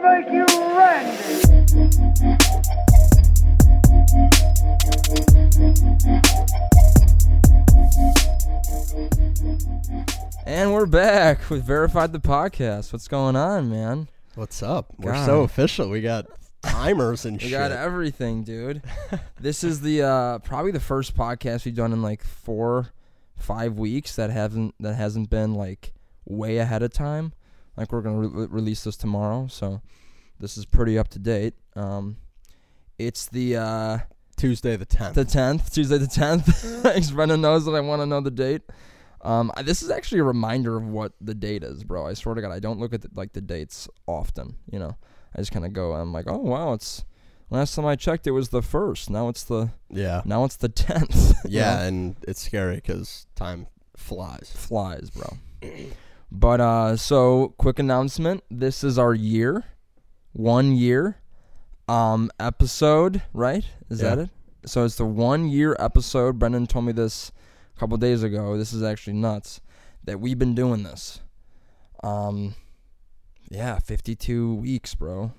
gonna make you randy. And we're back with Verified the Podcast. What's going on, man? What's up? We're so official. We got timers and shit. We shit. got everything, dude. this is the uh probably the first podcast we've done in like four, five weeks that haven't that hasn't been like way ahead of time. Like we're gonna re- release this tomorrow, so this is pretty up to date. Um, it's the uh Tuesday the 10th. the tenth, Tuesday the tenth. Thanks, Brendan knows that I want to know the date. Um, I- this is actually a reminder of what the date is, bro. I swear to God, I don't look at the, like the dates often. You know, I just kind of go. I'm like, oh wow, it's last time I checked, it was the first. Now it's the yeah. now it's the tenth. Yeah, and it's scary because time flies. flies, bro. But uh, so quick announcement: this is our year, one year, um, episode. Right? Is that it? So it's the one year episode. Brendan told me this a couple days ago. This is actually nuts that we've been doing this. Um, yeah, fifty-two weeks, bro.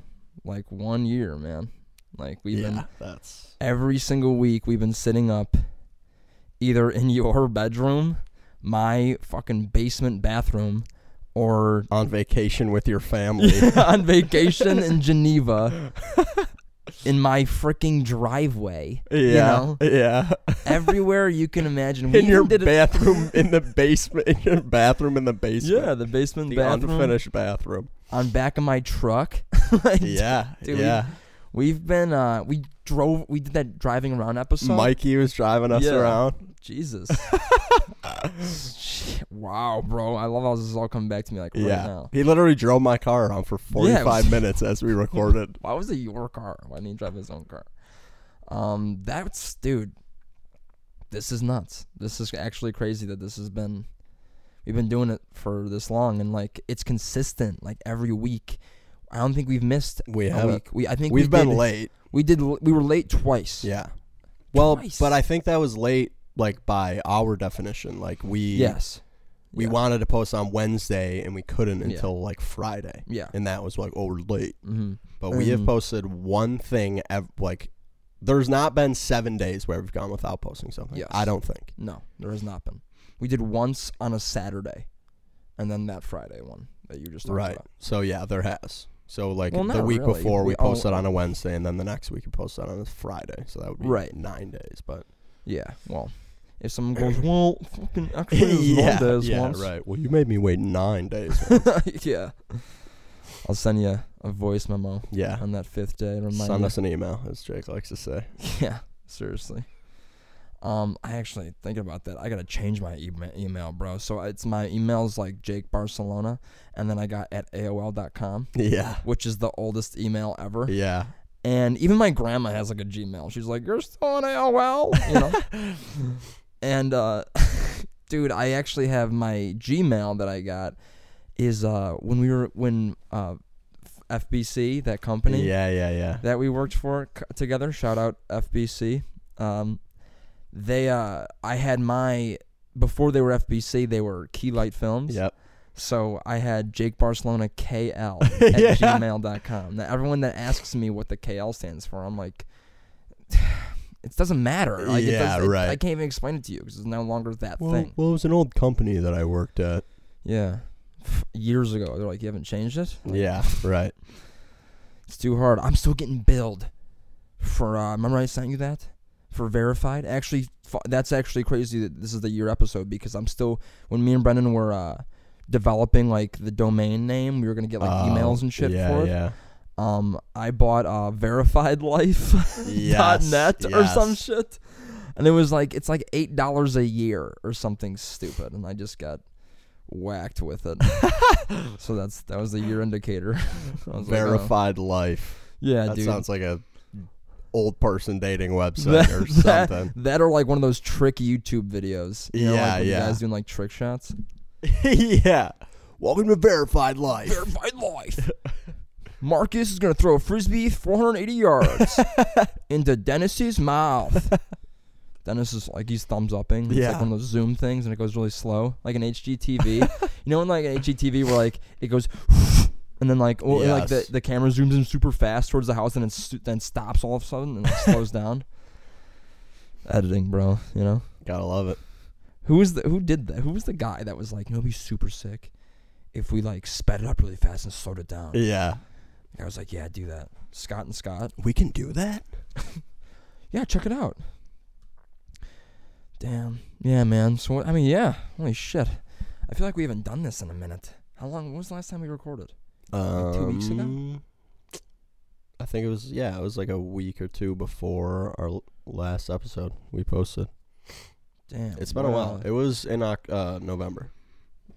Like one year, man. Like we've yeah, been that's every single week we've been sitting up either in your bedroom, my fucking basement bathroom, or on vacation with your family. on vacation in Geneva in my freaking driveway. yeah. You know? Yeah. Everywhere you can imagine. We in your bathroom in the basement in your bathroom in the basement. Yeah, the basement The bathroom unfinished bathroom. on back of my truck. Like, Yeah. dude, we- yeah. We've been uh we drove we did that driving around episode. Mikey was driving us Yeah. around. Jesus. Shit, wow, bro. I love how this is all coming back to me like right yeah. now. He literally drove my car around for 45 was- minutes as we recorded. Why was it your car? Why didn't he drive his own car? Um, that's dude. This is nuts. This is actually crazy that this has been. We've been doing it for this long, and like it's consistent. Like every week, I don't think we've missed We a haven't. week. We I think We've we been did- late. We did. We were late twice. Yeah. Well, Twice. but I think that was late, like by our definition. Like we, Yes. we Yeah. wanted to post on Wednesday and we couldn't until like Friday, Yeah. and that was like, oh, we're late. Mm-hmm. But we have Mm. posted one thing. Ev- like, there's not been seven days where we've gone without posting something. Yes. I don't think. No, there has not been. We did once on a Saturday, and then that Friday one that you just talked Right. about. So yeah, there has. So like Well, the week really. before we We- oh, posted on a Wednesday, and then the next week we posted on a Friday. So that would be Right. nine days. But Yeah. Well, if someone goes, well, fucking actually, it yeah, days yeah, once. right. Well, you made me wait nine days. yeah. I'll send you a voice memo yeah. on that fifth day. Remind Send you. us an email, as Jake likes to say. Yeah, seriously. Um, I actually thinking about that. I gotta change my ema- email, bro. So it's my email's like Jake Barcelona, and then I got at AOL.com, Yeah. which is the oldest email ever. Yeah. And even my grandma has like a Gmail. She's like, "You're still on AOL," you know. and uh, dude, I actually have my Gmail that I got is uh when we were when uh FBC that company Yeah, yeah, yeah. that we worked for c- together. Shout out FBC. Um, they uh, I had my before they were FBC, they were Keylight Films. Yep. So I had Jake Barcelona KL at Yeah. gmail.com. Now everyone that asks me what the KL stands for, I'm like, it doesn't matter. Like, it Yeah, does, it- right. I can't even explain it to you because it's no longer that Well, thing. well, it was an old company that I worked at. Yeah, years ago. They're like, you haven't changed it. Yeah, right. It's too hard. I'm still getting billed for. Uh, remember I sent you that for verified. Actually, that's actually crazy. That this is the year episode because I'm still when me and Brendan were uh, developing like the domain name. We were gonna get like Oh, emails and shit yeah, for it. Yeah. Um, I bought uh, verified life Yes, net or some shit, and it was like it's like eight dollars a year or something stupid, and I just got whacked with it. so that's that was the year indicator. Was like, oh. Verified life. Yeah, that dude. sounds like a old person dating website or something. that or like one of those trick YouTube videos. You know, Yeah, like yeah. You guys doing like trick shots. yeah. Welcome to Verified Life. Verified life. Marcus is gonna throw a frisbee 480 yards into Dennis's mouth. Dennis is like he's thumbs upping. It's Yeah. like one of those Zoom things, and it goes really slow, like an HGTV. you know, in like an HGTV where like it goes And then like, well, like the Yes. the camera zooms in super fast towards the house and then stu- then stops all of a sudden and like slows down. Editing, bro. You know Gotta love it. who was the who did that? Who was the guy that was like, "No, be super sick if we like sped it up really fast and slowed it down." Yeah. I was like, "Yeah, do that." Scott and Scott. We can do that? Yeah, check it out. Damn. Yeah, man. So what, I mean, yeah. Holy shit. I feel like we haven't done this in a minute. How long? When was the last time we recorded? Um, two weeks ago? I think it was, yeah, it was like a week or two before our l- last episode we posted. Damn. It's been a while. It was in uh, November.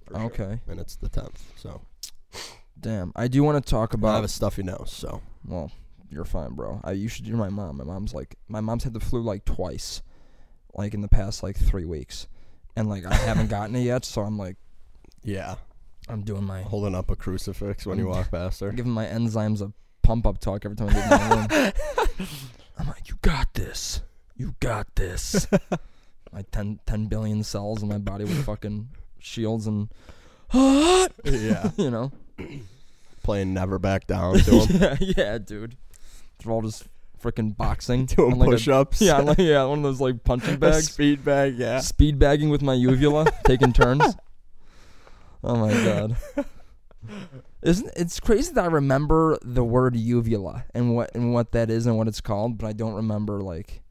for sure. Okay. And it's the 10th, so. Damn. I do want to talk about. I have a stuffy nose, so. Well, you're fine, bro. I, you should. You're my mom. My mom's like. My mom's had the flu like twice, like in the past like three weeks, and like I haven't gotten it yet. So I'm like, Yeah. I'm doing my. Holding up a crucifix when you walk past her. giving my enzymes a pump up talk every time I leave my room. I'm like, you got this. You got this. my 10, 10 billion cells in my body with fucking shields and, yeah. you know. Playing Never Back Down to him. yeah, yeah, dude. They're all just freaking boxing. Doing like push ups. yeah, like, yeah, one of those like punching bags. Speed bag, yeah. Speed bagging with my uvula, taking turns. Oh my god. Isn't it's crazy that I remember the word uvula and what and what that is and what it's called, but I don't remember like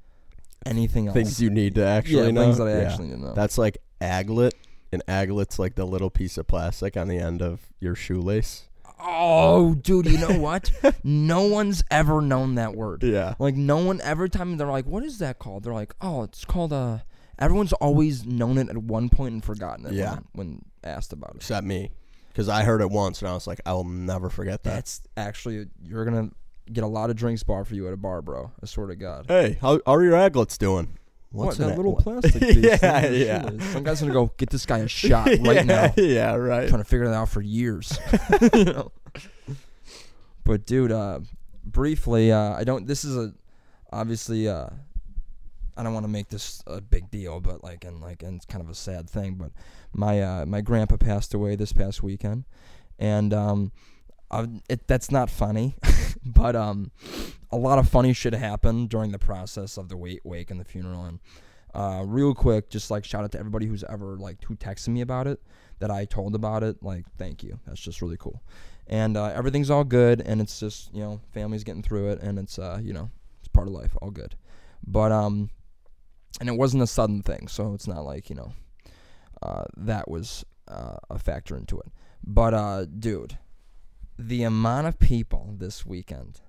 anything else. Things you need to actually yeah, know. things that I Yeah. actually need to know. That's like aglet, and aglet's like the little piece of plastic on the end of your shoelace. oh, dude, you know what? no one's ever known that word. Yeah. Like no one every time they're like, "What is that called?" They're like, "Oh, it's called uh." Everyone's always known it at one point and forgotten it. Yeah. When, when asked about it. Except me. Because I heard it once and I was like, I will never forget that. That's actually you're gonna get a lot of drinks bar for you at a bar, bro. I swear to God. hey, how, how are your aglets doing? what that little plastic piece? Yeah, yeah. Some guy's gonna go get this guy a shot right yeah, now. Yeah, right. Trying to figure that out for years. You know? But dude, uh, briefly, uh, I don't. This is a obviously. Uh, I don't want to make this a big deal, but like, and like, and it's kind of a sad thing. But my uh, my grandpa passed away this past weekend, and um, I, it that's not funny, but um, a lot of funny shit happened during the process of the wake, wake and the funeral. And uh, real quick, just like shout out to everybody who's ever like who texted me about it, that I told about it. Like, thank you. That's just really cool. And uh, everything's all good, and it's just you know, family's getting through it, and it's uh, you know, it's part of life, all good. But um, and it wasn't a sudden thing, so it's not like you know, uh, that was uh, a factor into it. But uh, dude, the amount of people this weekend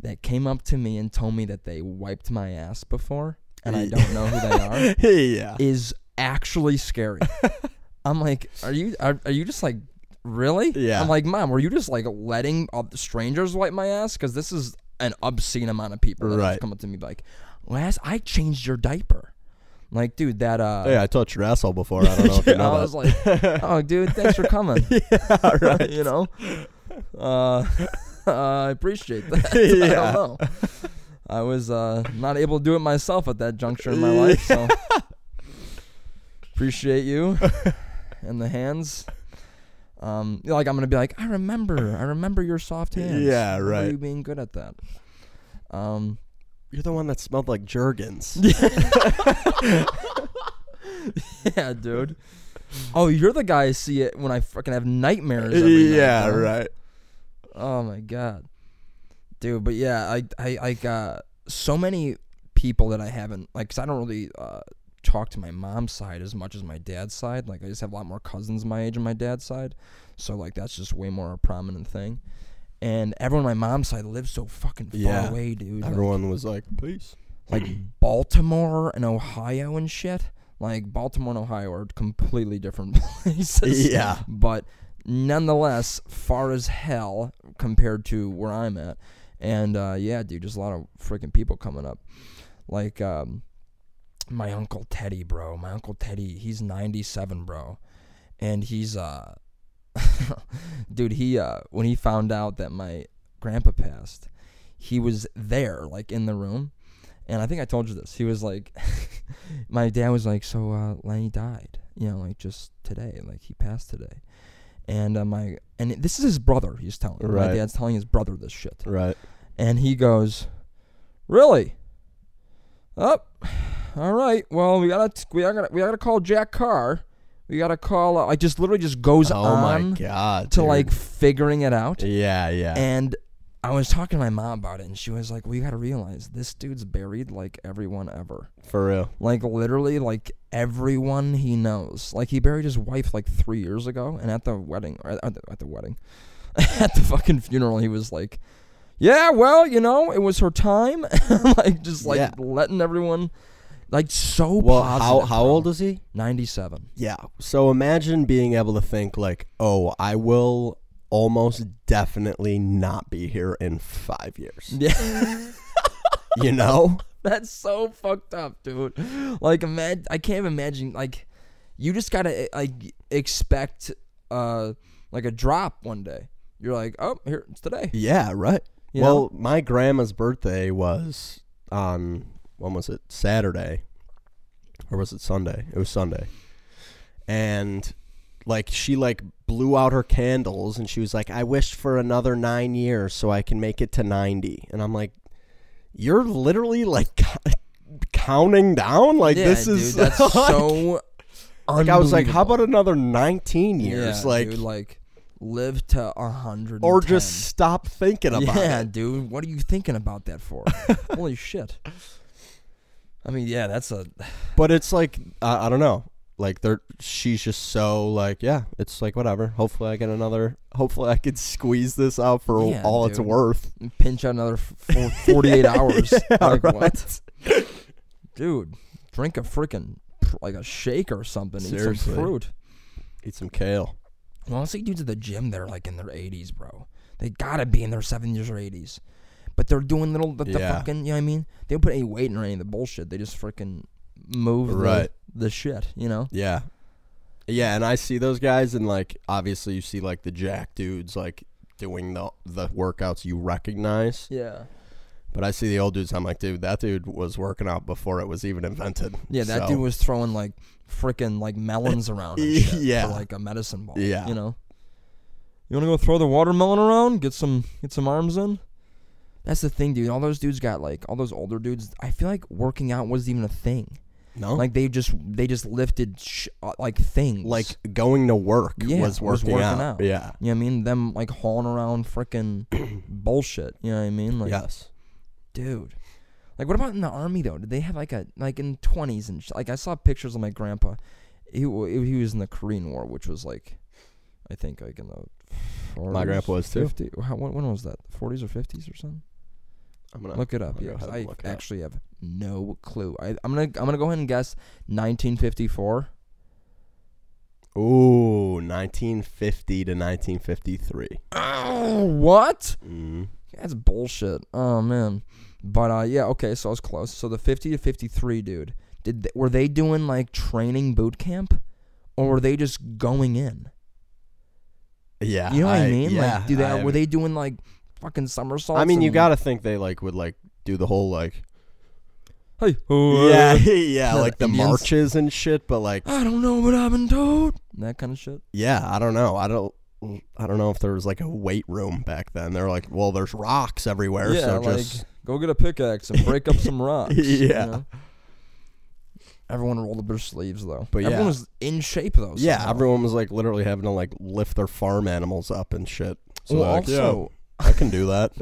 that came up to me and told me that they wiped my ass before, and I don't know who they are, yeah. is actually scary. I'm like, are you are, are you just like really? Yeah. I'm like, mom, were you just like letting strangers wipe my ass? Because this is an obscene amount of people that have Right. come up to me like, last I changed your diaper. Like, dude, that uh. Hey, I touched your asshole before. I don't know if you know I that. was like, oh, dude, thanks for coming. yeah, right. you know, uh, I appreciate that. I Yeah. don't know. I was uh, not able to do it myself at that juncture in my life, so appreciate you and the hands. Um, you know, like I'm gonna be like, I remember, I remember your soft hands. Yeah, right. You being good at that. Um, You're the one that smelled like Jergens. yeah, dude. Oh, you're the guy I see it when I fucking have nightmares. Every night, yeah, right. Oh my god, dude. But yeah, I I I got so many people that I haven't like. Cause I don't really uh, talk to my mom's side as much as my dad's side. Like I just have a lot more cousins my age on my dad's side, so like that's just way more a prominent thing. And everyone on my mom's side lives so fucking far Yeah. away, dude. Like- Everyone was like, peace. like Baltimore and Ohio and shit. Like Baltimore and Ohio are completely different places. Yeah. But nonetheless, far as hell compared to where I'm at. And uh, yeah, dude, just a lot of freaking people coming up. Like um, my uncle Teddy, bro. My uncle Teddy, he's 97, bro, and he's uh, dude, he uh, when he found out that my grandpa passed, he was there, like in the room. And I think I told you this. He was like, my dad was like, so uh, Lenny died, you know, like just today, like he passed today. and uh, my and this is his brother. He's telling my Right. dad's telling his brother this shit, Right. and he goes, "Really? Up, all right. Well, we gotta we gotta we gotta call Jack Carr. We gotta call. Uh, like just literally just goes Oh my on god. to dude. like figuring it out. Yeah, yeah. And I was talking to my mom about it, and she was like, "Well, you got to realize this dude's buried like everyone ever. For real. Like literally, like everyone he knows. Like he buried his wife like three years ago, and at the wedding, or at the, at the wedding, at the fucking funeral, he was like, "Yeah, well, you know, it was her time." like just like Yeah. letting everyone, like so Well, how positive. how bro. old is he? Ninety-seven. Yeah. So imagine being able to think like, "Oh, I will almost definitely not be here in 5 years." Yeah. You know? That's so fucked up, dude. Like, imagine I can't even imagine. Like, you just gotta eh, like expect uh like a drop one day. You're like, oh, here it's today. yeah, right. You well, know? my grandma's birthday was on when was it? Saturday. Or was it Sunday? It was Sunday. And like she like blew out her candles and she was like, "I wish for another 9 years so I can make it to 90." And I'm like, "You're literally like counting down like yeah, this dude, is that's like, so. like I was like, how about another 19 years Yeah, like dude, like live to a hundred or just stop thinking about yeah, it. Yeah, dude. What are you thinking about that for? Holy shit. I mean, yeah, that's a But it's like I I don't know. Like they're she's just so like yeah, it's like whatever. Hopefully I get another. Hopefully I could squeeze this out for Yeah, all it's dude. worth. pinch out another f- four, 48 hours. like what? Dude, drink a freaking like a shake or something. Eat Seriously. some fruit. Eat some kale. Well, I see dudes at the gym. They're like in their 80s, bro. They gotta be in their 70s or 80s. But they're doing little the, the Yeah. fucking. You know what I mean? They don't put any weight in or any of the bullshit. They just freaking move Right. the, the shit. You know? Yeah. Yeah, and I see those guys and like obviously you see like the jack dudes like doing the the workouts you recognize. Yeah. But I see the old dudes I'm like, dude, that dude was working out before it was even invented. Yeah, that So, dude was throwing like freaking like melons around and shit Yeah. for like a medicine ball. Yeah. You know? You wanna go throw the watermelon around? Get some get some arms in? That's the thing, dude. All those dudes got like all those older dudes. I feel like working out wasn't even a thing. no. Like they just they just lifted sh- uh, like things. like going to work Yeah, was was working, working out. out. Yeah. you know what I mean? Them like hauling around freaking bullshit. You know what I mean? Like, yes. dude. Like, what about in the army though? Did they have like a like in twenties and sh- like I saw pictures of my grandpa. He he was in the Korean War, which was like, I think like in the. 40s, My grandpa was too. 50, how, when, when was that? Forties or fifties or something? I'm gonna Look it up. I'll Yeah, go 'cause ahead and I it up. actually have no clue. I, I'm gonna I'm gonna go ahead and guess 1954. Ooh, 1950 to 1953. Oh, what? Mm. That's bullshit. Oh man. But uh, yeah, okay, so I was close. So the 50 to 53 dude, did they, were they doing like training boot camp, or were they just going in? Yeah, You know what I, mean? Yeah, like, do they I, were they doing like fucking somersaults? I mean, you and- got to think they like would like do the whole like Hey, yeah, yeah, like the Indians. marches and shit. But like, I don't know what I've been told. That kind of shit. yeah, I don't know. I don't. I don't know if there was like a weight room back then. They're like, well, there's rocks everywhere, yeah, so like just go get a pickaxe and break up some rocks. you Yeah. know? Everyone rolled up their sleeves though. But everyone yeah. was in shape though. yeah. somehow. Everyone was like literally having to like lift their farm animals up and shit. So Well, they're like, yeah, also, I can do that.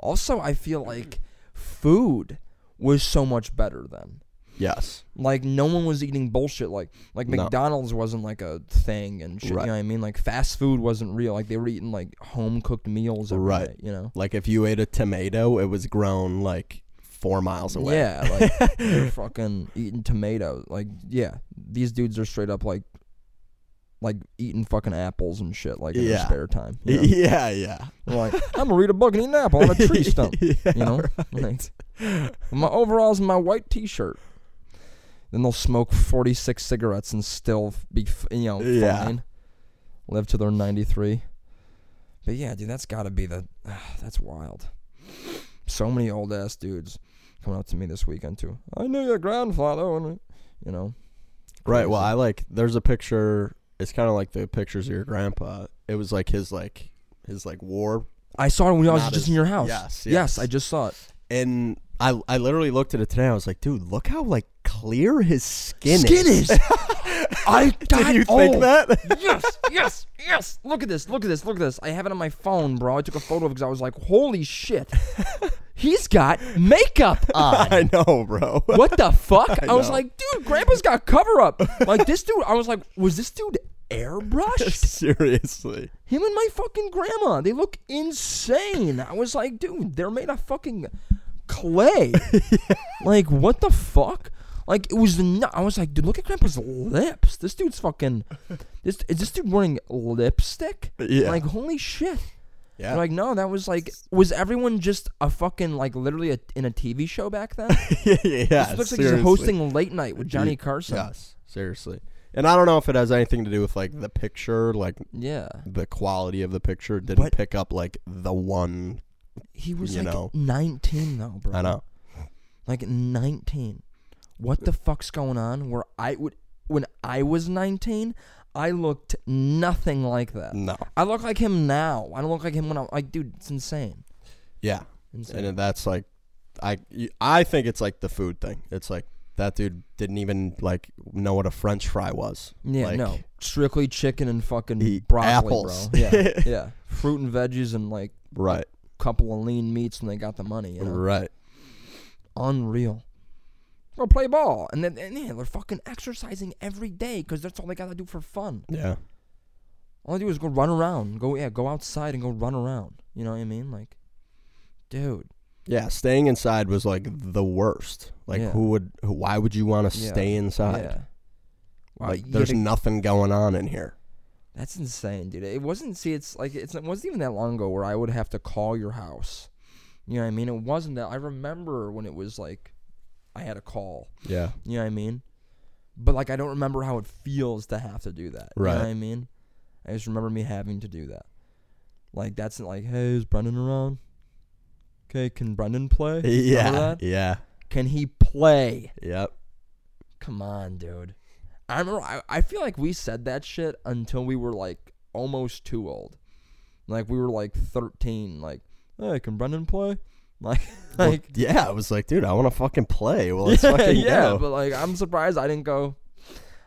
Also, I feel like food was so much better then. Yes. Like no one was eating bullshit. Like like No. McDonald's wasn't like a thing and shit. Right. You know what I mean? Like fast food wasn't real. Like they were eating like home cooked meals every Right. day, You know? Like if you ate a tomato, it was grown like four miles away. Yeah, like they're fucking eating tomatoes. Like yeah, these dudes are straight up like like eating fucking apples and shit. Like in their spare time. You know? yeah, yeah. Like I'm gonna read a book and eat an apple on a tree stump. yeah, you know, right. like my overalls and my white T-shirt. Then they'll smoke forty six cigarettes and still be, you know, Yeah. fine. Live to their ninety three. But yeah, dude, that's got to be the. that's wild. So many old ass dudes coming up to me this weekend too. I knew your grandfather, and you know. Right. Well. I like. There's a picture it's kind of like the pictures of your grandpa. It was like his like his like war, I saw it when I was Not just as- in your house. yes, yes, yes. I just saw it. and I I literally looked at it today. I was like, dude, look how like clear his skin, Skin is. I got Did you oh, that? yes, yes, yes. Look at this. Look at this. Look at this. I have it on my phone, bro. I took a photo of it because I was like, holy shit. He's got makeup on. I know, bro. What the fuck? I, was know. like, dude, Grandpa's got cover up. Like this dude, I was like, was this dude airbrushed? Seriously. Him and my fucking grandma, they look insane. I was like, dude, they're made of fucking clay. Like, what the fuck? Like, it was. nu- I was like, dude, look at Grandpa's lips. This dude's fucking. This is this dude wearing lipstick? Yeah. Like, holy shit. Yeah. They're like, no, that was like, was everyone just a fucking like literally a, in a TV show back then? yeah, yeah. this looks like seriously. he's hosting late night with Johnny Carson. Yes, seriously. And I don't know if it has anything to do with like the picture, like Yeah. the quality of the picture didn't But- pick up like the one. He was You like know. 19 though, bro. I know. Like 19. What the fuck's going on? Where I would when I was 19, I looked nothing like that. No. I look like him now. I don't look like him when I'm like, dude, it's insane. Yeah, Insane. and that's like, I I think it's like the food thing. It's like that dude didn't even like know what a French fry was. yeah, like, no. Strictly chicken and fucking broccoli, apples. bro. Yeah. yeah. Fruit and veggies and like Right. couple of lean meats and they got the money, you know. Right. Unreal. Go play ball. And then and yeah, they're fucking exercising every day because that's all they got to do for fun. Yeah. All I do is go run around. Go yeah, go outside and go run around. You know what I mean? Like, dude. Yeah. Staying inside was like the worst. Like, Yeah. who would? Who, why would you want to Yeah. stay inside? Yeah. Wow, Like, there's gotta- nothing going on in here. that's insane, dude. It wasn't. See, it's like it's, it wasn't even that long ago where I would have to call your house. You know what I mean? It wasn't that. I remember when it was like, I had a call. Yeah. You know what I mean? But like, I don't remember how it feels to have to do that. You know Right. what I mean? I just remember me having to do that. Like that's like, hey, is Brendan around? Okay, can Brendan play? Yeah. that? Yeah. Can he play? Yep. Come on, dude. I remember. I, I feel like we said that shit until we were like almost too old. Like we were like thirteen. Like, hey, can Brendan play? Like, Well, like yeah, I was like, dude, I want to fucking play. Well, let's yeah, fucking yeah. go. But like, I'm surprised I didn't go.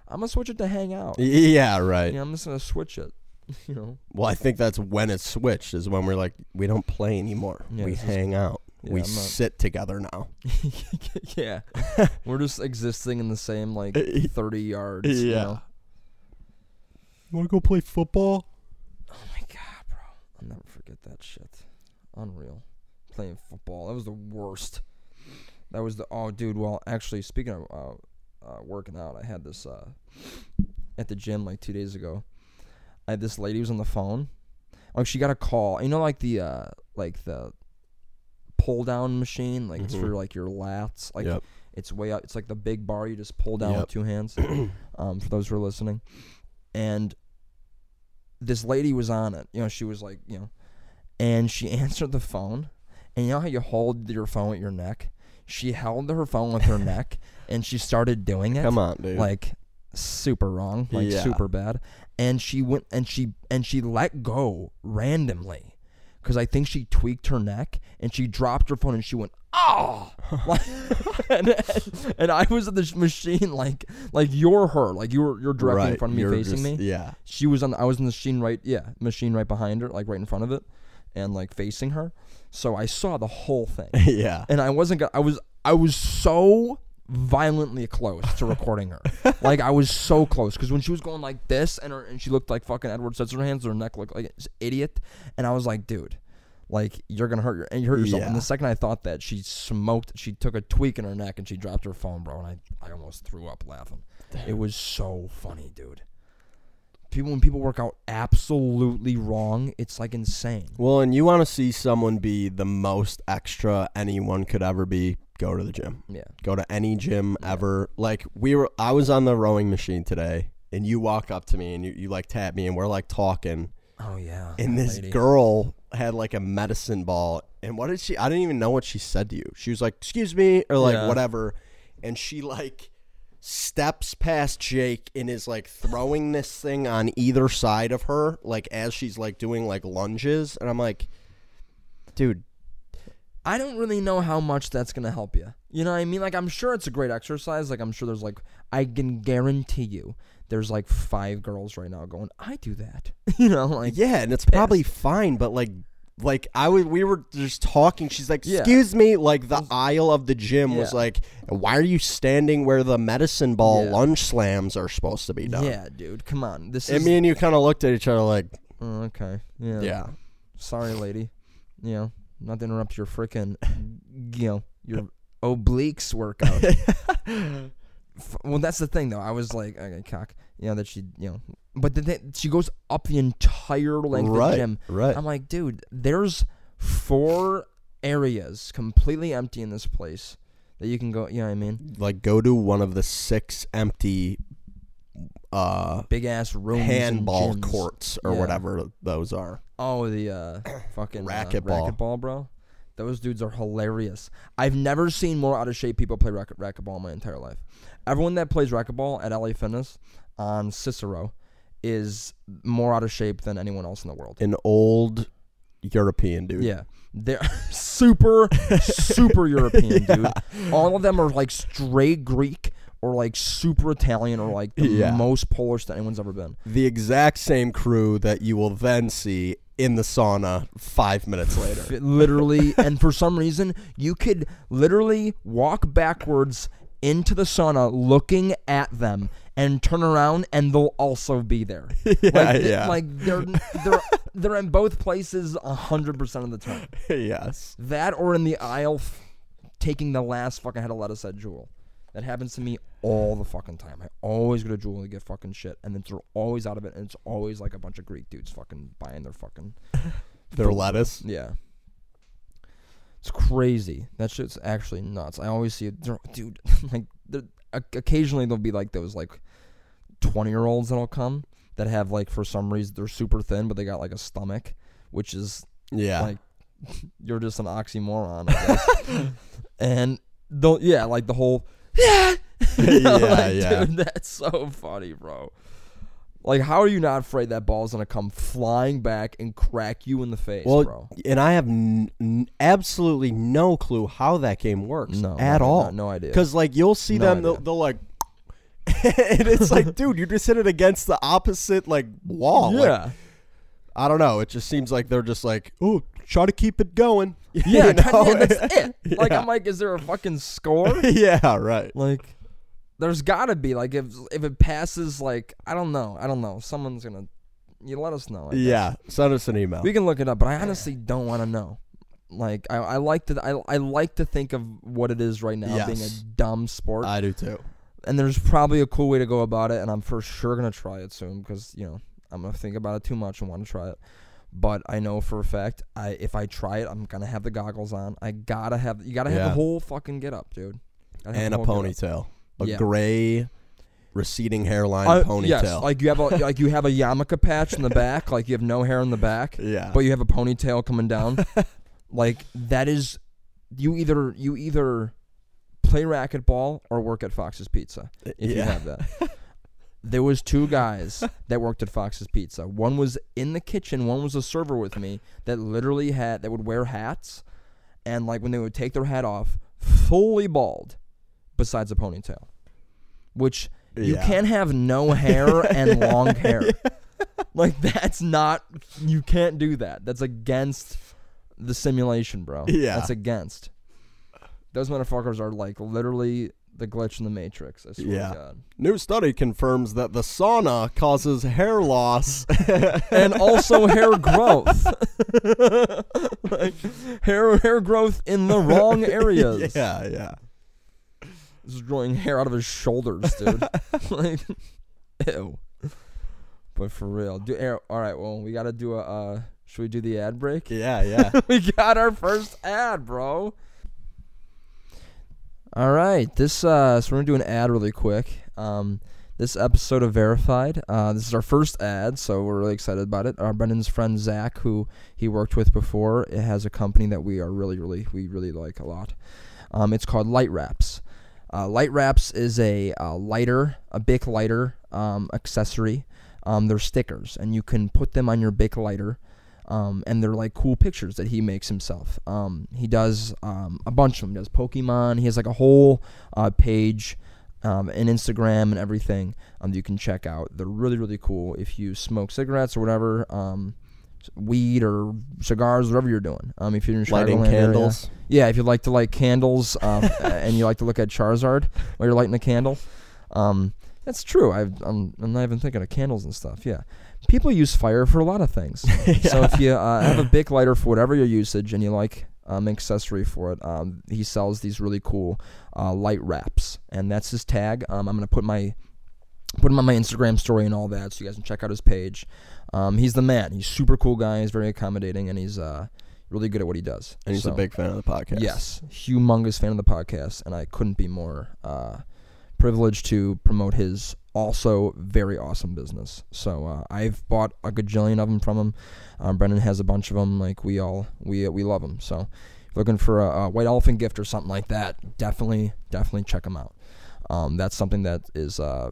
I'm gonna switch it to hang out. yeah, right. Yeah, I'm just gonna switch it. You know. Well, I think that's when it switched. Is when we're like, we don't play anymore. Yeah, we this is- hang out. Yeah, we not- sit together now. yeah, we're just existing in the same like eh, eh, 30 yards. You Yeah. know? You want to go play football? Oh my god, bro! I'll never forget that shit. Unreal. Playing football. That was the worst. That was the oh, dude. Well, actually, speaking of uh, uh, working out, I had this uh, at the gym like two days ago. I had this lady was on the phone. Like she got a call. You know, like the uh, like the pull down machine. Like it's Mhm. for like your lats. Like Yep. it's way out. It's like the big bar you just pull down Yep. with two hands. um, for those who are listening, and this lady was on it. You know, she was like, you know, and she answered the phone, and you know how you hold your phone at your neck. She held her phone with her neck, and she started doing it Come on, dude. like super wrong, like Yeah. super bad. And she went and she and she let go randomly because I think she tweaked her neck and she dropped her phone and she went oh, like, and, and I was at the machine like like you're her, like you were you're directly in front of me you're facing just- me. Yeah. She was on. The, I was in the machine right. Yeah, machine right behind her, like right in front of it, and like facing her. So I saw the whole thing yeah. and I wasn't gonna. I was I was so violently close to recording her. like I was so close because when she was going like this and her and she looked like fucking Edward Scissorhands, her neck looked like an idiot, and I was like, dude. Like you're gonna hurt your and you hurt yourself. And the second I thought that, she smoked. She took a tweak in her neck and she dropped her phone, bro. And I, I almost threw up laughing. It was so funny, dude. People when people work out absolutely wrong, it's like insane. Well, and you want to see someone be the most extra anyone could ever be, go to the gym. Yeah. Go to any gym Yeah. ever. Like we were I was on the rowing machine today and you walk up to me and you, you like tap me and we're like talking Oh yeah. and this lady. girl had like a medicine ball and what did she I didn't even know what she said to you. She was like, "Excuse me," or like Yeah. whatever. And she like steps past Jake and is like throwing this thing on either side of her, like as she's like doing like lunges, and I'm like, dude, I don't really know how much that's gonna help you. You know what I mean? Like I'm sure it's a great exercise. Like I'm sure there's like I can guarantee you there's like five girls right now going, I do that. you know, like yeah, and it's probably fine, but like. Like I was, we were just talking. She's like, Yeah. "Excuse me." Like the aisle of the gym was Yeah. like, "Why are you standing where the medicine ball Yeah. lunge slams are supposed to be done?" Yeah, dude, come on. This And is me and you kind of looked at each other like, Oh, okay. Yeah. "Yeah, Sorry, lady. You know, not to interrupt your freaking, you know, your obliques workout. F- well, that's the thing, though. I was like, okay, cock. You know that she, you know, but then she goes up the entire length of the gym. right." I'm like, dude, there's four areas completely empty in this place that you can go. You know what I mean? like go to one of the six empty uh Big ass rooms, and handball courts or Yeah. whatever those are. Oh, the uh, fucking Racquetball. uh, racquetball, bro. Those dudes are hilarious. I've never seen more out of shape people play racket racquetball in my entire life. Everyone that plays racquetball at LA Fitness on Cicero is more out of shape than anyone else in the world. An old European dude. Yeah. They're super, super European, dude. All of them are like straight Greek or like super Italian or like the Yeah. most Polish that anyone's ever been. The exact same crew that you will then see in the sauna 5 minutes later. Literally and for some reason you could literally walk backwards into the sauna looking at them and turn around and they'll also be there yeah, like, yeah. like they're they're they're in both places 100% of the time yes. that or in the aisle f- taking the last fucking head of lettuce at Jewel that happens to me all the fucking time. I always go to Jewel to get fucking shit, and then they're always out of it, and it's always like a bunch of Greek dudes fucking buying their fucking Their lettuce. yeah. It's crazy. That shit's actually nuts. I always see it, dude. Like, occasionally there'll be like those like twenty year olds that'll come that have like for some reason they're super thin, but they got like a stomach, which is Yeah. like you're just an oxymoron. I guess. and don't yeah, like the whole yeah, You know, Yeah, like, yeah. Dude, that's so funny, bro. Like, how are you not afraid that ball's gonna come flying back and crack you in the face, well, bro? and I have n- n- absolutely no clue how that game works No, at no, all. no, no idea. Because like you'll see No them, they'll, they'll like, and it's like, dude, you just hit it against the opposite like wall. Like, yeah, I don't know. It just seems like they're just like, oh, try to keep it going. yeah, You know? that's it. Like, Yeah. I'm like, is there a fucking score? yeah, right. like, there's gotta be. Like, if if it passes, like, I don't know, I don't know. Someone's gonna, you let us know. I guess. Yeah, send us an email. We can look it up, but I honestly don't want to know. Like I, I like to I, I like to think of what it is right now being a dumb sport, I do too. and there's probably a cool way to go about it, and I'm for sure gonna try it soon because you know I'm gonna think about it too much and want to try it. But I know for a fact, I if I try it, I'm gonna have the goggles on. I gotta have you gotta have Yeah. the whole fucking get up, dude. Gotta have And the a whole get up. ponytail, a Yeah. gray, receding hairline Uh, ponytail. Yes, like you have a like you have a yarmulke patch in the back, like you have no hair in the back. yeah, but you have a ponytail coming down. like that is you either you either play racquetball or work at Fox's Pizza if you have that. there was two guys that worked at Fox's Pizza. One was in the kitchen, one was a server with me that literally had that would wear hats and like when they would take their hat off, fully bald besides a ponytail. Which you Yeah. can't have no hair and long hair. Like that's not you can't do that. That's against the simulation, bro. Yeah. That's against. Those motherfuckers are like literally the glitch in the matrix. I swear Yeah. to God. New study confirms that the sauna causes hair loss. And also hair growth. like hair hair growth in the wrong areas. yeah, yeah. This is growing hair out of his shoulders, dude. like, ew. But for real, do. All right, well, we got to do a. Uh, should we do the ad break? Yeah, yeah. we got our first ad, bro. All right, this. Uh, so we're gonna do an ad really quick. Um, this episode of Verified. Uh, this is our first ad, so we're really excited about it. Our Brendan's friend Zach, who he worked with before, it has a company that we are really, really, we really like a lot. Um, it's called Light Wraps. Uh, light wraps is a uh, lighter, a Bic lighter um, accessory. Um, they're stickers, and you can put them on your Bic lighter. Um, and they're like cool pictures that he makes himself. Um, he does um, a bunch of them. He does Pokemon. He has like a whole uh, page um, Instagram and everything um, that you can check out. They're really really cool. If you smoke cigarettes or whatever, um, weed or cigars, whatever you're doing. Um, if you're in Lighting Chicagoland area. candles. Yeah, if you like to light candles um, and you like to look at Charizard while you're lighting a candle, um, that's true. I've, I'm, I'm not even thinking of candles and stuff. Yeah, people use fire for a lot of things. So if you uh, have a big lighter for whatever your usage and you like um, accessory for it, um, he sells these really cool uh, light wraps, and that's his tag. Um, I'm gonna put my put him on my Instagram story and all that, so you guys can check out his page. Um, he's the man. He's super cool guy. He's very accommodating, and he's uh, really good at what he does. And he's So- a big fan of the podcast. Yes, humongous fan of the podcast, and I couldn't be more uh, privileged to promote his also very awesome business. So uh, I've bought a gajillion of them from him. Um, Brendan has a bunch of them. Like we all we we love them. So if you're looking for a, a white elephant gift or something like that, definitely definitely check them out. Um, that's something that is uh,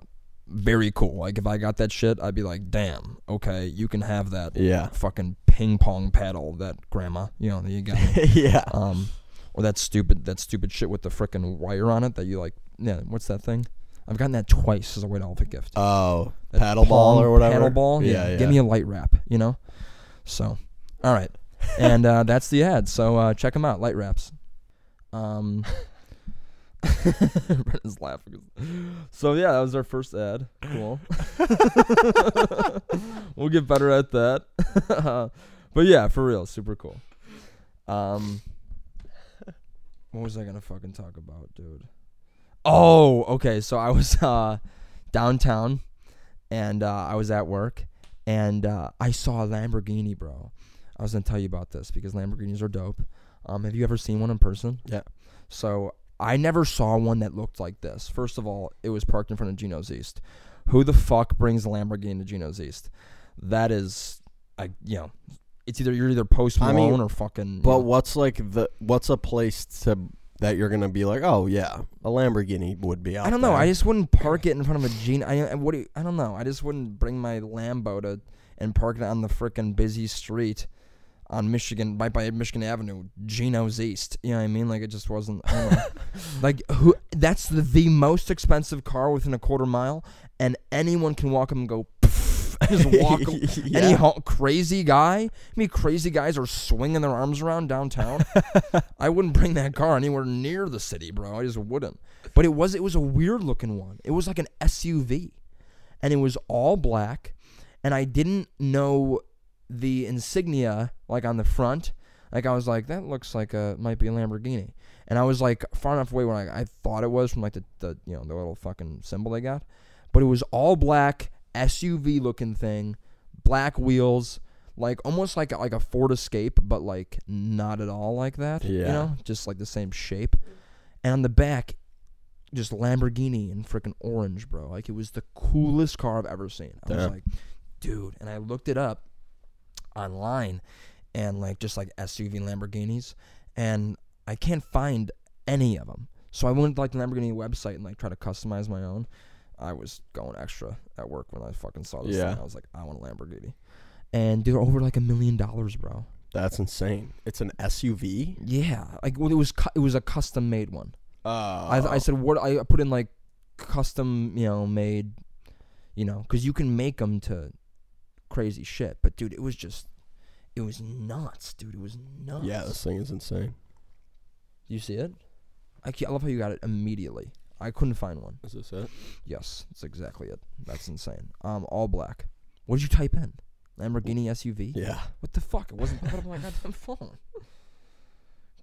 very cool. Like if I got that shit, I'd be like, damn, okay, you can have that Yeah. fucking ping pong paddle that grandma, you know, that you got yeah. um, or that stupid that stupid shit with the frickin' wire on it that you like. Yeah, what's that thing? I've gotten that twice as a way white elephant gift. Oh, That paddle ball or whatever. Paddle ball. Yeah, Yeah, yeah. Give me a light wrap. You know. So, all right, and uh, that's the ad. So uh, check them out. Light wraps. Um. Brendan's laughing. So yeah, that was our first ad. Cool. we'll get better at that. but yeah, for real, super cool. Um, what was I gonna fucking talk about, dude? Oh, okay. So I was uh downtown, and uh, I was at work, and uh, I saw a Lamborghini, bro. I was gonna tell you about this because Lamborghinis are dope. Um, have you ever seen one in person? Yeah. So I never saw one that looked like this. First of all, it was parked in front of Geno's East. Who the fuck brings a Lamborghini to Geno's East? That is, I you know, it's either you're either Post I Malone mean, or fucking. But you know, what's like the what's a place to that you're gonna be like, oh yeah, a Lamborghini would be out. I don't know. there. I just wouldn't park it in front of a Gene. I I- what do you, I don't know. I just wouldn't bring my Lambo to and park it on the frickin' busy street on Michigan by by Michigan Avenue, Geno's East. You know what I mean? Like it just wasn't. I don't know. like who? That's the, the most expensive car within a quarter mile, and anyone can walk up and go. Just walk. yeah. Any ho- crazy guy? I mean, crazy guys are swinging their arms around downtown. I wouldn't bring that car anywhere near the city, bro. I just wouldn't. But it was it was a weird looking one. It was like an SUV, and it was all black, and I didn't know the insignia like on the front. Like I was like, that looks like a might be a Lamborghini, and I was like far enough away when I, I thought it was from like the, the you know the little fucking symbol they got, but it was all black SUV looking thing, black wheels, like almost like a, like a Ford Escape, but like not at all like that. You know, just like the same shape, and on the back, just Lamborghini in freaking orange, bro. Like it was the coolest car I've ever seen. I was like, dude, and I looked it up online and like just like SUV Lamborghinis and I can't find any of them. So I went to like the Lamborghini website and like try to customize my own. I was going extra at work when I fucking saw this Yeah. thing. I was like, I want a Lamborghini. And they're over like a million dollars, bro. That's insane. It's an SUV. Yeah, like well, it was cu- it was a custom made one. Uh, I, I said what I put in like custom, you know, made, you know, because you can make them to crazy shit. But dude, it was just, it was nuts, dude. It was nuts. yeah, this thing is insane. you see it? I, I love how you got it immediately. I couldn't find one. Is this it? Yes, that's exactly it. That's insane. Um, all black. What did you type in? Lamborghini SUV. Yeah. What the fuck? It wasn't popping up on my goddamn phone.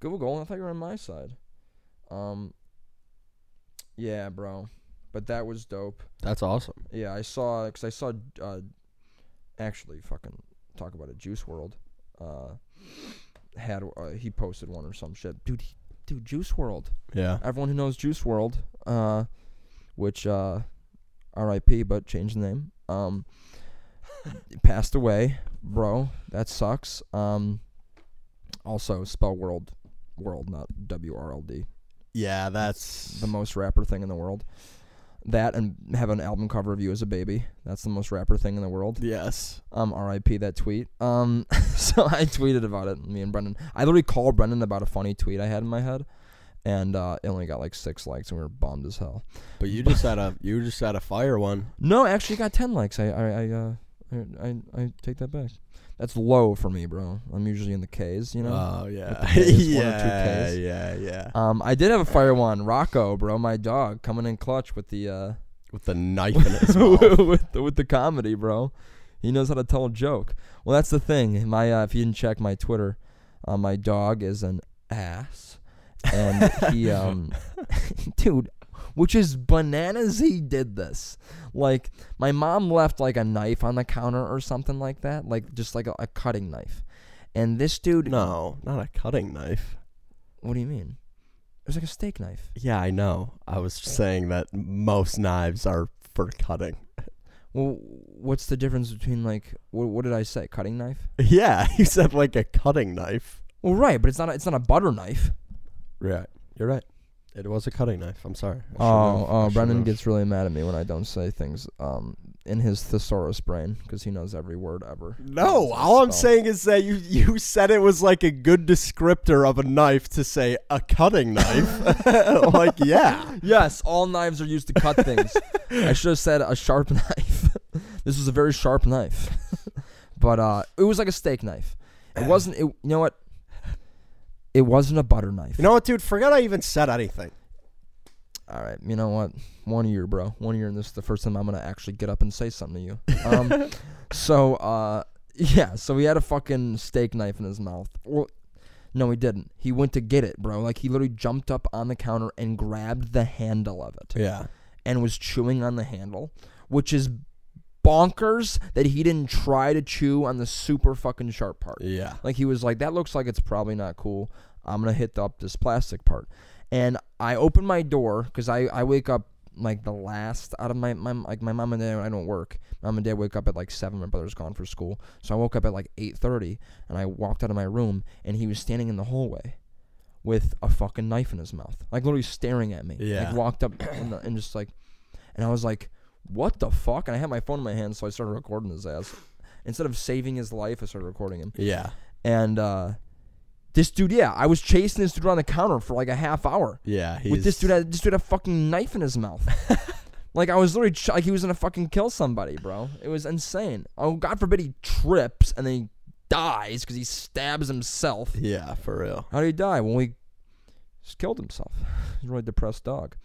Google. I thought you were on my side. Um. Yeah, bro. But that was dope. That's awesome. Yeah, I saw because I saw. Uh, actually, fucking talk about a Juice WRLD. Uh, had uh, he posted one or some shit, dude. He, dude, Juice WRLD. Yeah. Everyone who knows Juice WRLD, uh, which uh, R.I.P. but changed the name. Um, passed away, bro. That sucks. Um, also spell world, world, not W R L D. Yeah, that's the most rapper thing in the world. That and have an album cover of you as a baby. That's the most rapper thing in the world. yes. Um, R.I.P. that tweet. Um, so I tweeted about it. Me and Brendan. I literally called Brendan about a funny tweet I had in my head, and uh, it only got like six likes, and we were bummed as hell. But you just had a you just had a fire one. No, actually, got ten likes. I I I uh, I, I, I take that back. That's low for me, bro. I'm usually in the K's, you know. Oh yeah, Ks, one or two yeah, yeah, yeah. um, I did have a fire one. Rocco, bro, my dog, coming in clutch with the uh, With the knife in his mouth. with the, with the comedy, bro. He knows how to tell a joke. Well, that's the thing. My uh, if you didn't check my Twitter, uh, my dog is an ass, and he um, dude, which is bananas. He did this. Like my mom left like a knife on the counter or something like that, like just like a, a cutting knife, and this dude. No, not a cutting knife. What do you mean? It was like a steak knife. Yeah, I know. I was saying that most knives are for cutting. Well, what's the difference between like what, what did I say? Cutting knife? Yeah, you said like a cutting knife. Well, right, but it's not a, it's not a butter knife. Right. You're right. It was a cutting knife. I'm sorry. I should've- Oh, I oh, Brendan should've- gets really mad at me when I don't say things um in his thesaurus brain because he knows every word ever. No, That's a all I'm spell. saying is that you you said it was like a good descriptor of a knife to say a cutting knife. like, yeah. Yes, all knives are used to cut things. I should have said a sharp knife. this was a very sharp knife, but uh, it was like a steak knife. It wasn't. It, you know what? It wasn't a butter knife. You know what, dude? Forget I even said anything. All right, you know what? One year, bro. One year, and this is the first time I'm gonna actually get up and say something to you. Um, so, uh, yeah. So he had a fucking steak knife in his mouth. Well, no, he didn't. He went to get it, bro. Like he literally jumped up on the counter and grabbed the handle of it Yeah. and was chewing on the handle, which is bonkers that he didn't try to chew on the super fucking sharp part. Yeah. Like he was like, that looks like it's probably not cool. I'm gonna hit up this plastic part, and I open my door because I I wake up like the last out of my my like my mom and dad. I don't work. Mom and dad wake up at like seven. My brother's gone for school, so I woke up at like eight thirty, and I walked out of my room, and he was standing in the hallway. With a fucking knife in his mouth, like literally staring at me. Yeah. Like walked up and, and just like, and I was like, "What the fuck?" And I had my phone in my hand, so I started recording his ass. Instead of saving his life, I started recording him. Yeah. And uh, this dude, yeah, I was chasing this dude around the counter for like a half hour. Yeah. With this dude, had, this dude had a fucking knife in his mouth. like I was literally ch- like he was gonna fucking kill somebody, bro. It was insane. Oh, God forbid he trips and then he dies because he stabs himself. Yeah, for real. How did he die? Well, he just killed himself. He's a really depressed dog.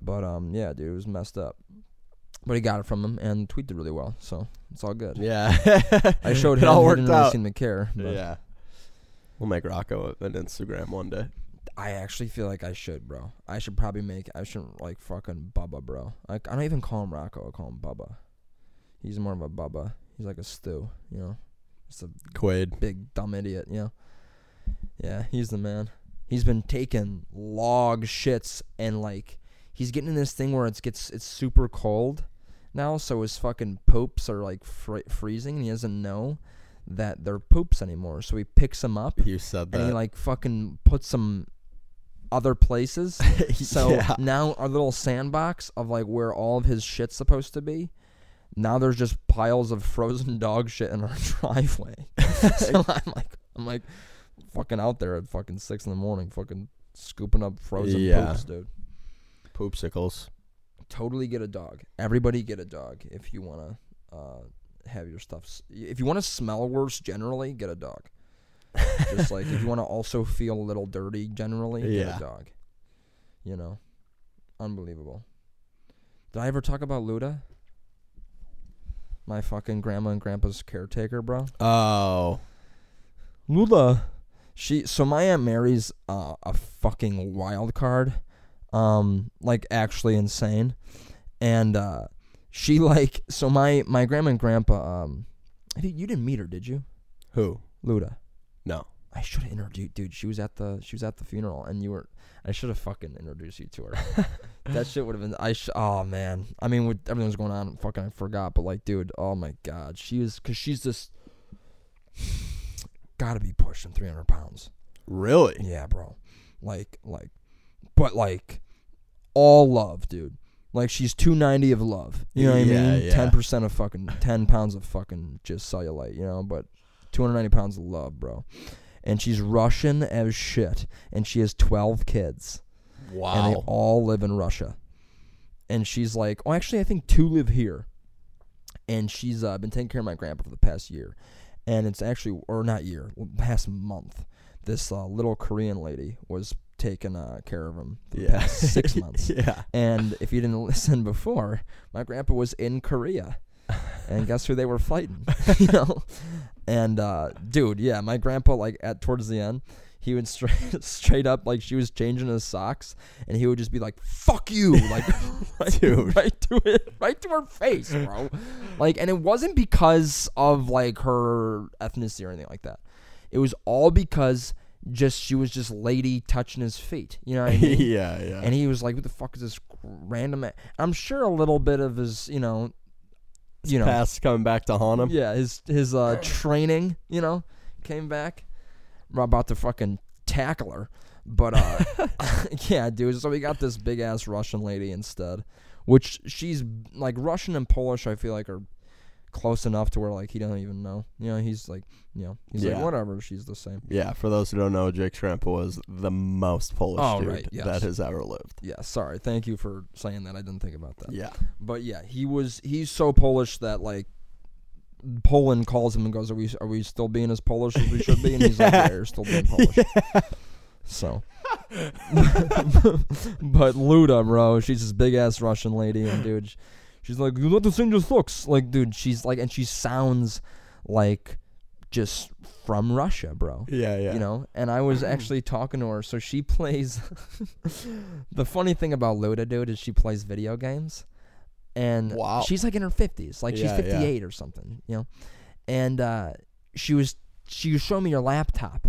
But um, yeah, dude, it was messed up. But he got it from him and tweeted really well, so it's all good. Yeah. I showed it him. all he worked didn't really out. seem to care. But Yeah. We'll make Rocco an Instagram one day. I actually feel like I should, bro. I should probably make. I shouldn't like fucking Bubba, bro. Like I don't even call him Rocco. I call him Bubba. He's more of a Bubba. He's like a stew, you know. Just a Quaid. big dumb idiot, you know. Yeah, he's the man. He's been taking log shits and like he's getting in this thing where it's gets it's super cold now, so his fucking poops are like fr- freezing, and he doesn't know that they're poops anymore. So he picks them up You said that. and he like fucking puts them other places. So yeah. now our little sandbox of like where all of his shit's supposed to be. Now there's just piles of frozen dog shit in our driveway. so I'm like, I'm like, fucking out there at fucking six in the morning, fucking scooping up frozen Yeah. poops, dude. Poopsicles. Totally get a dog. Everybody get a dog if you wanna uh, have your stuff. s- If you wanna smell worse, generally get a dog. just like if you want to also feel a little dirty generally, get Yeah. a dog. You know, unbelievable. Did I ever talk about Luda? My fucking grandma and grandpa's caretaker, bro. Oh. Luda. She so my aunt Mary's uh, a fucking wild card, um, like actually insane, and uh, she like so my my grandma and grandpa um, I think you didn't meet her, did you, Who? Luda? No. I should have introduced, dude. She was at the she was at the funeral, and you were. I should have fucking introduced you to her. that shit would have been. I sh- oh man. I mean, with everything was going on, fucking I forgot. But like, dude, oh my god, she is because she's just gotta be pushing three hundred pounds. Really? Yeah, bro. Like like but like all love, dude. Like she's two ninety of love. You know what Yeah, I mean? yeah. Ten percent of fucking ten pounds of fucking just cellulite, you know, but two hundred ninety pounds of love, bro. And she's Russian as shit. And she has twelve kids. Wow. And they all live in Russia. And she's like, oh, actually, I think two live here. And she's uh, been taking care of my grandpa for the past year. And it's actually, or not year, past month. This uh, little Korean lady was taking uh, care of him for the yeah. past six months. yeah. And if you didn't listen before, my grandpa was in Korea. And guess who they were fighting? you know? And uh, dude, yeah, my grandpa like at towards the end, he would straight straight up like she was changing his socks and he would just be like, Fuck you like right, Dude. right to it right to her face, bro. like and it wasn't because of like her ethnicity or anything like that. It was all because just she was just lady touching his feet. You know what I mean? yeah, yeah. And he was like, "What the fuck is this random?" a-" I'm sure a little bit of his, you know, you know, Past coming back to haunt him. yeah, his his uh, training, you know, came back. We're about to fucking tackle her, but uh, yeah, dude. So we got this big ass Russian lady instead, which she's like Russian and Polish. I feel like are close enough to where like he doesn't even know. You know, he's like, you know, he's Yeah. like whatever. She's the same. Yeah, for those who don't know, Jake grandpa was the most Polish Oh, dude right, yes. that has ever lived. Yeah, sorry. Thank you for saying that. I didn't think about that. Yeah. But yeah, he was he's so Polish that like Poland calls him and goes, "Are we are we still being as Polish as we should be?" And he's like, "Yeah, you're still being Polish." So, but Luda, bro, she's this big ass Russian lady, and dude, she's like, "You know the thing just looks like, dude." She's like, and she sounds like just from Russia, bro. Yeah, yeah. you know? And i was actually talking to her. So she plays the funny thing about luda dude is she plays video games. And Wow. she's like in her 50s like she's Yeah, yeah. 58 or something you know? And uh she was she was showing me her laptop.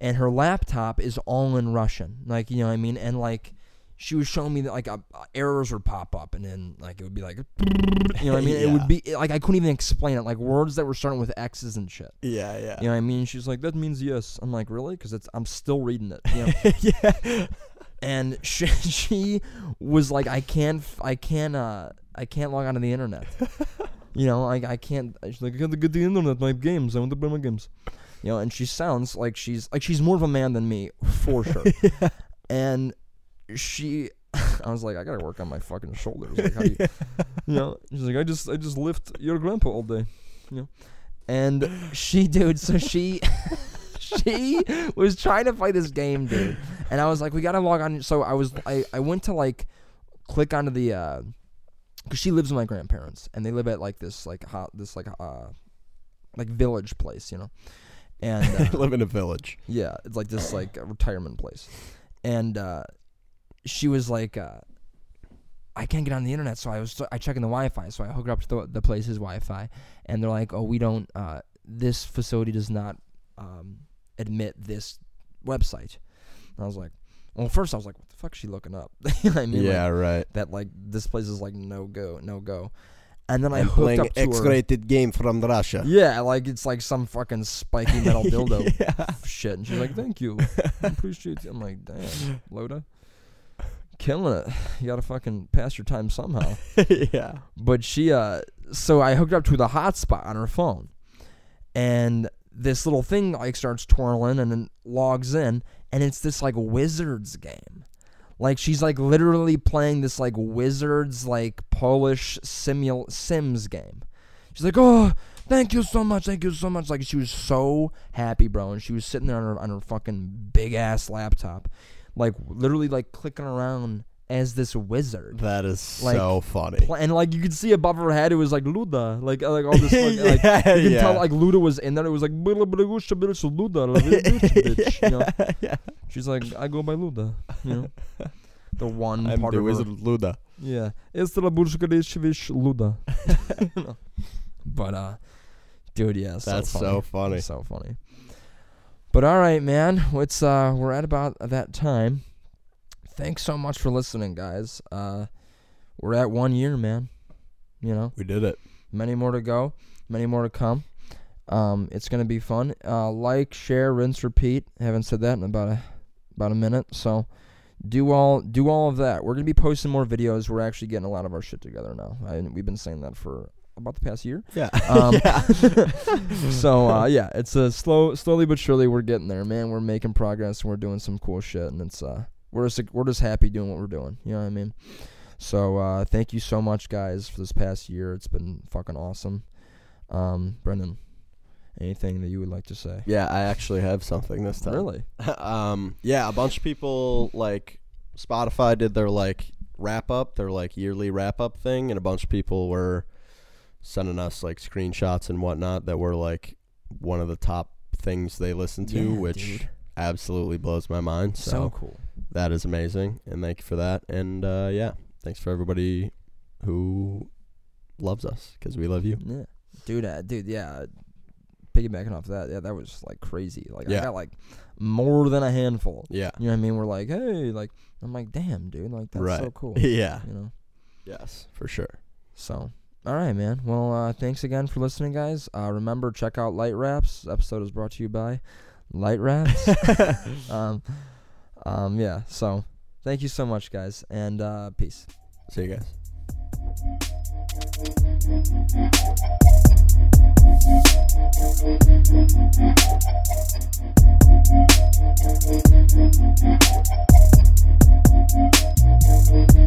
And her laptop is all in russian. Like you know what i mean? And like she was showing me that like uh, errors would pop up and then like it would be like you know what i mean it would be like i couldn't even explain it like words that were starting with x's and shit yeah, yeah. you know what I mean? She's like, that means yes. I'm like, really? Because it's I'm still reading it. You know? yeah. and she, she was like, I can't, I can't, uh, I can't log onto the internet. you know, like I can't. She's like, I got to get the internet. My games. I want to play my games. You know, and she sounds like she's like she's more of a man than me for sure. And she, I was like, I gotta work on my fucking shoulders. Like, how do you, you know? She's like, I just, I just lift your grandpa all day. You know, and she, dude. So she. she was trying to play this game, dude. And I was like, we gotta log on. So I was, I, I went to like click onto the, uh, cause she lives with my grandparents and they live at like this, like, hot, this, like, uh, like village place, you know? And, uh, live in a village. yeah, it's like this, like, a retirement place. And, uh, she was like, uh, I can't get on the internet, so I was I checking the Wi-Fi, so I hooked up to the, the place's Wi-Fi, and they're like, "Oh, we don't. Uh, this facility does not um, admit this website." And I was like, "Well, first I was like, what the fuck is she looking up?" You I mean, yeah, like, right. that like this place is like no go, no go. And then I I'm hooked playing up to. X-rated game from Russia. Yeah, like it's like some fucking spiky metal dildo yeah. shit. And she's like, "Thank you, appreciate." it. I'm like, "Damn, Luda, killing it. You gotta fucking pass your time somehow." yeah. But she, uh, so I hooked up to the hotspot on her phone, and this little thing like starts twirling and then logs in, and it's this like wizards game. Like she's like literally playing this like wizards like Polish simul Sims game. She's like, oh, thank you so much, thank you so much. Like she was so happy, bro, and she was sitting there on her on her fucking big ass laptop, like literally like clicking around as this wizard. That is Like, so funny. Pla- and like you could see above her head, it was like Luda, like uh, like all this, like, like Yeah, you can yeah. tell like Luda was in there. It was like "Blah, blah, blah, gusha, blah, so Luda, la, blah, blah, you know. yeah. She's like, I go by Luda, you know. The one I'm part the of wizard her, Luda. yeah, it's the Burshkadeshvish Luda. But uh, dude, yeah, so That's funny. so funny. so funny. But all right, man, it's uh, we're at about that time. Thanks so much for listening, guys. Uh, we're at one year, man. You know, We did it. many more to go, many more to come. Um, it's gonna be fun. Uh, like, share, rinse, repeat. haven't said that in about a about a minute, so do all do all of that. We're gonna be posting more videos. We're actually getting a lot of our shit together now. I, we've been saying that for about the past year. Yeah. Um, yeah. so uh, yeah, it's a slow, slowly but surely we're getting there, man. We're making progress and we're doing some cool shit, and it's uh, we're just we're just happy doing what we're doing. You know what I mean? So uh, thank you so much, guys, for this past year. It's been fucking awesome. Um, Brendan, anything that you would like to say? Yeah, I actually have something this time. Really? um, yeah, a bunch of people like Spotify did their like wrap up, their like yearly wrap up thing, and a bunch of people were sending us like screenshots and whatnot that were like one of the top things they listen to, Yeah, which dude. absolutely blows my mind. So, So, cool. that is amazing, and thank you for that. And uh, yeah, thanks for everybody who loves us because we love you. Yeah, dude, uh, dude, yeah. Piggybacking off that, yeah, that was like crazy. Like I got like more than a handful. Yeah. You know what I mean? We're like, hey, like I'm like, damn, dude, like that's so cool. yeah. You know. Yes, for sure. So, all right, man. Well, uh, thanks again for listening, guys. Uh, remember, check out Light Wraps. Episode is brought to you by Light Wraps. um, um, yeah. So, thank you so much, guys, and uh, peace. See you guys.